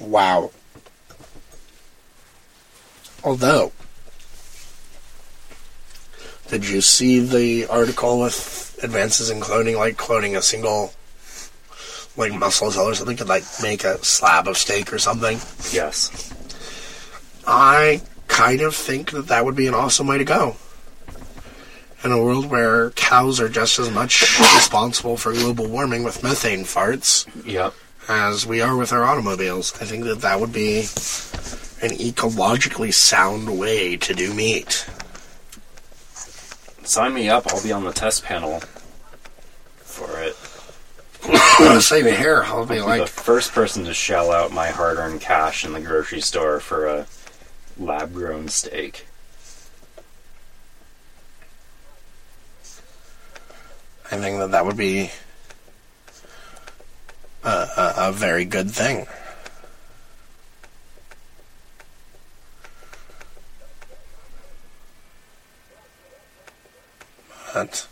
S2: Wow. Although, did you see the article with advances in cloning, like cloning a single, like muscle cell or something, could like make a slab of steak or something?
S3: Yes.
S2: I kind of think that that would be an awesome way to go. In a world where cows are just as much responsible for global warming with methane farts
S3: Yep.
S2: as we are with our automobiles, I think that that would be an ecologically sound way to do meat.
S3: Sign me up. I'll be on the test panel for it.
S2: Same here. I'll be
S3: I'll be
S2: like,
S3: the first person to shell out my hard-earned cash in the grocery store for a lab-grown steak.
S2: I think that that would be a, a, a very good thing. But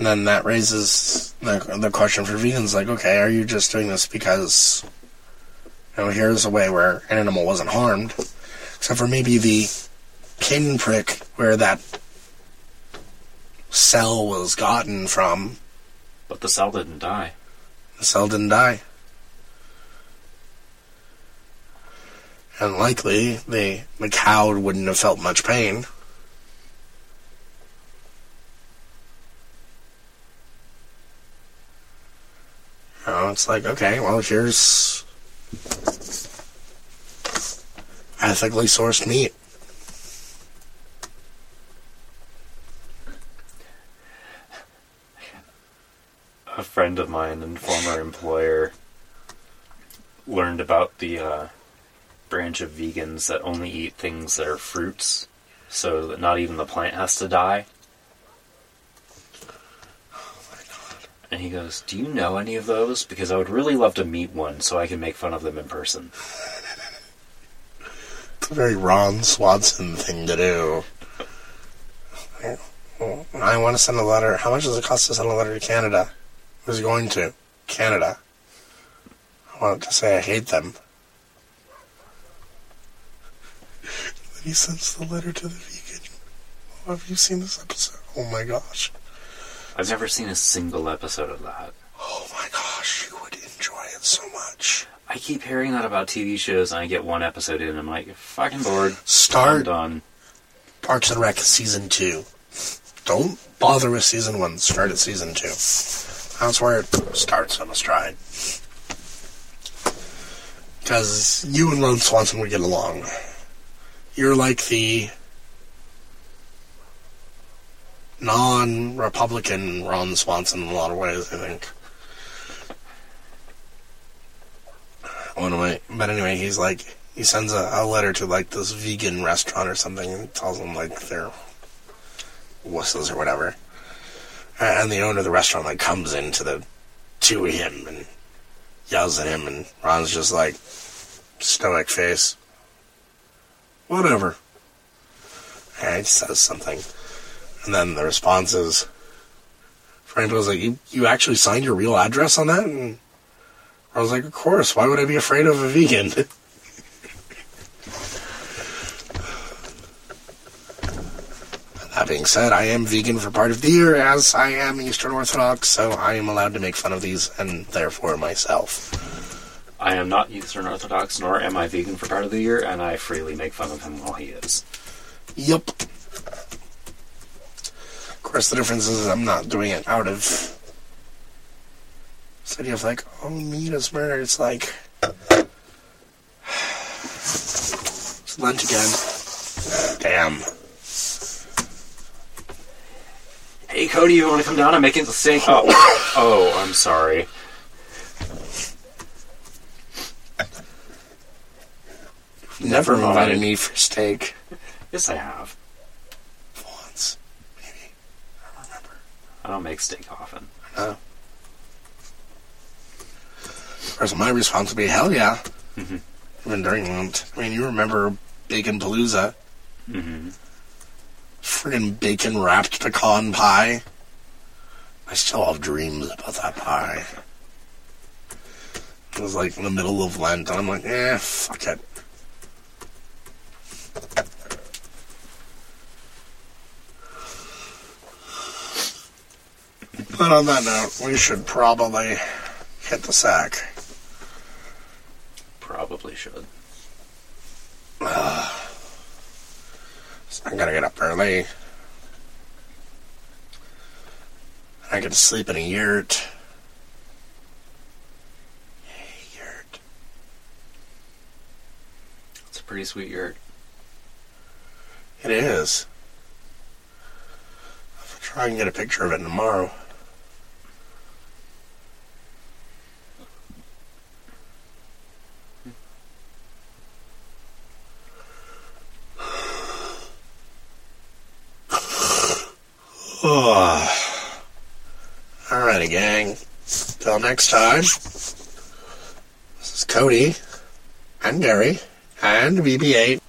S2: then that raises the, the question for vegans like, okay, are you just doing this because, you know, here's a way where an animal wasn't harmed, except for maybe the pinprick where that cell was gotten from.
S3: But the cell didn't die.
S2: The cell didn't die. And likely, the, the cow wouldn't have felt much pain. It's like, okay, well, here's ethically sourced meat.
S3: a friend of mine and former employer learned about the uh, branch of vegans that only eat things that are fruits, so that not even the plant has to die. And he goes, Do you know any of those? Because I would really love to meet one so I can make fun of them in person.
S2: It's a very Ron Swanson thing to do. I want to send a letter. How much does it cost to send a letter to Canada? Who's going to? Canada. I want to say I hate them. Then he sends the letter to the vegan. Have you seen this episode? Oh my gosh.
S3: I've never seen a single episode of that.
S2: Oh my gosh, you would enjoy it so much.
S3: I keep hearing that about TV shows, and I get one episode in, and I'm like, fucking bored.
S2: Start
S3: done.
S2: Parks and Rec season two. Don't bother with season one. Start at season two. That's where it starts on a stride. Because you and Ron Swanson would get along. You're like the non-Republican Ron Swanson in a lot of ways. I think. One of my, but anyway, he's like he sends a, a letter to like this vegan restaurant or something and tells them like they're wusses or whatever. And the owner of the restaurant like comes into the to him and yells at him, and Ron's just like stoic face. Whatever. And he says something, and then the response is, Frank was like, "You you actually signed your real address on that?" And I was like, "Of course. Why would I be afraid of a vegan?" That being said, I am vegan for part of the year, as I am Eastern Orthodox, so I am allowed to make fun of these, and therefore myself.
S3: I am not Eastern Orthodox, nor am I vegan for part of the year, and I freely make fun of him while he is.
S2: Yup. Of course, the difference is I'm not doing it out of city of like, oh, meat is murder. It's like it's Lent again. Damn.
S3: Hey, Cody, you want to come down and make it the steak? Oh, oh, I'm sorry.
S2: Never
S3: Never mind.
S2: invited me for steak
S3: Yes, I have.
S2: once, maybe. I don't remember.
S3: I don't make steak often.
S2: Of course, my response would be, hell yeah.
S3: Mhm.
S2: Even during Lent. I mean, you remember Bacon Palooza?
S3: Mm-hmm.
S2: Friggin' bacon wrapped pecan pie. I still have dreams about that pie. It was like in the middle of Lent, and I'm like, eh, fuck it. But on that note, we should probably hit the sack.
S3: Probably should.
S2: I'm gonna get up early. I get to sleep in a yurt. Yay, yurt.
S3: It's a pretty sweet yurt.
S2: It is. I'll try and get a picture of it tomorrow. Oh. Alrighty, gang. Till next time. This is Cody and Gary and BB8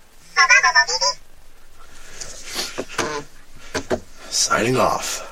S2: signing off.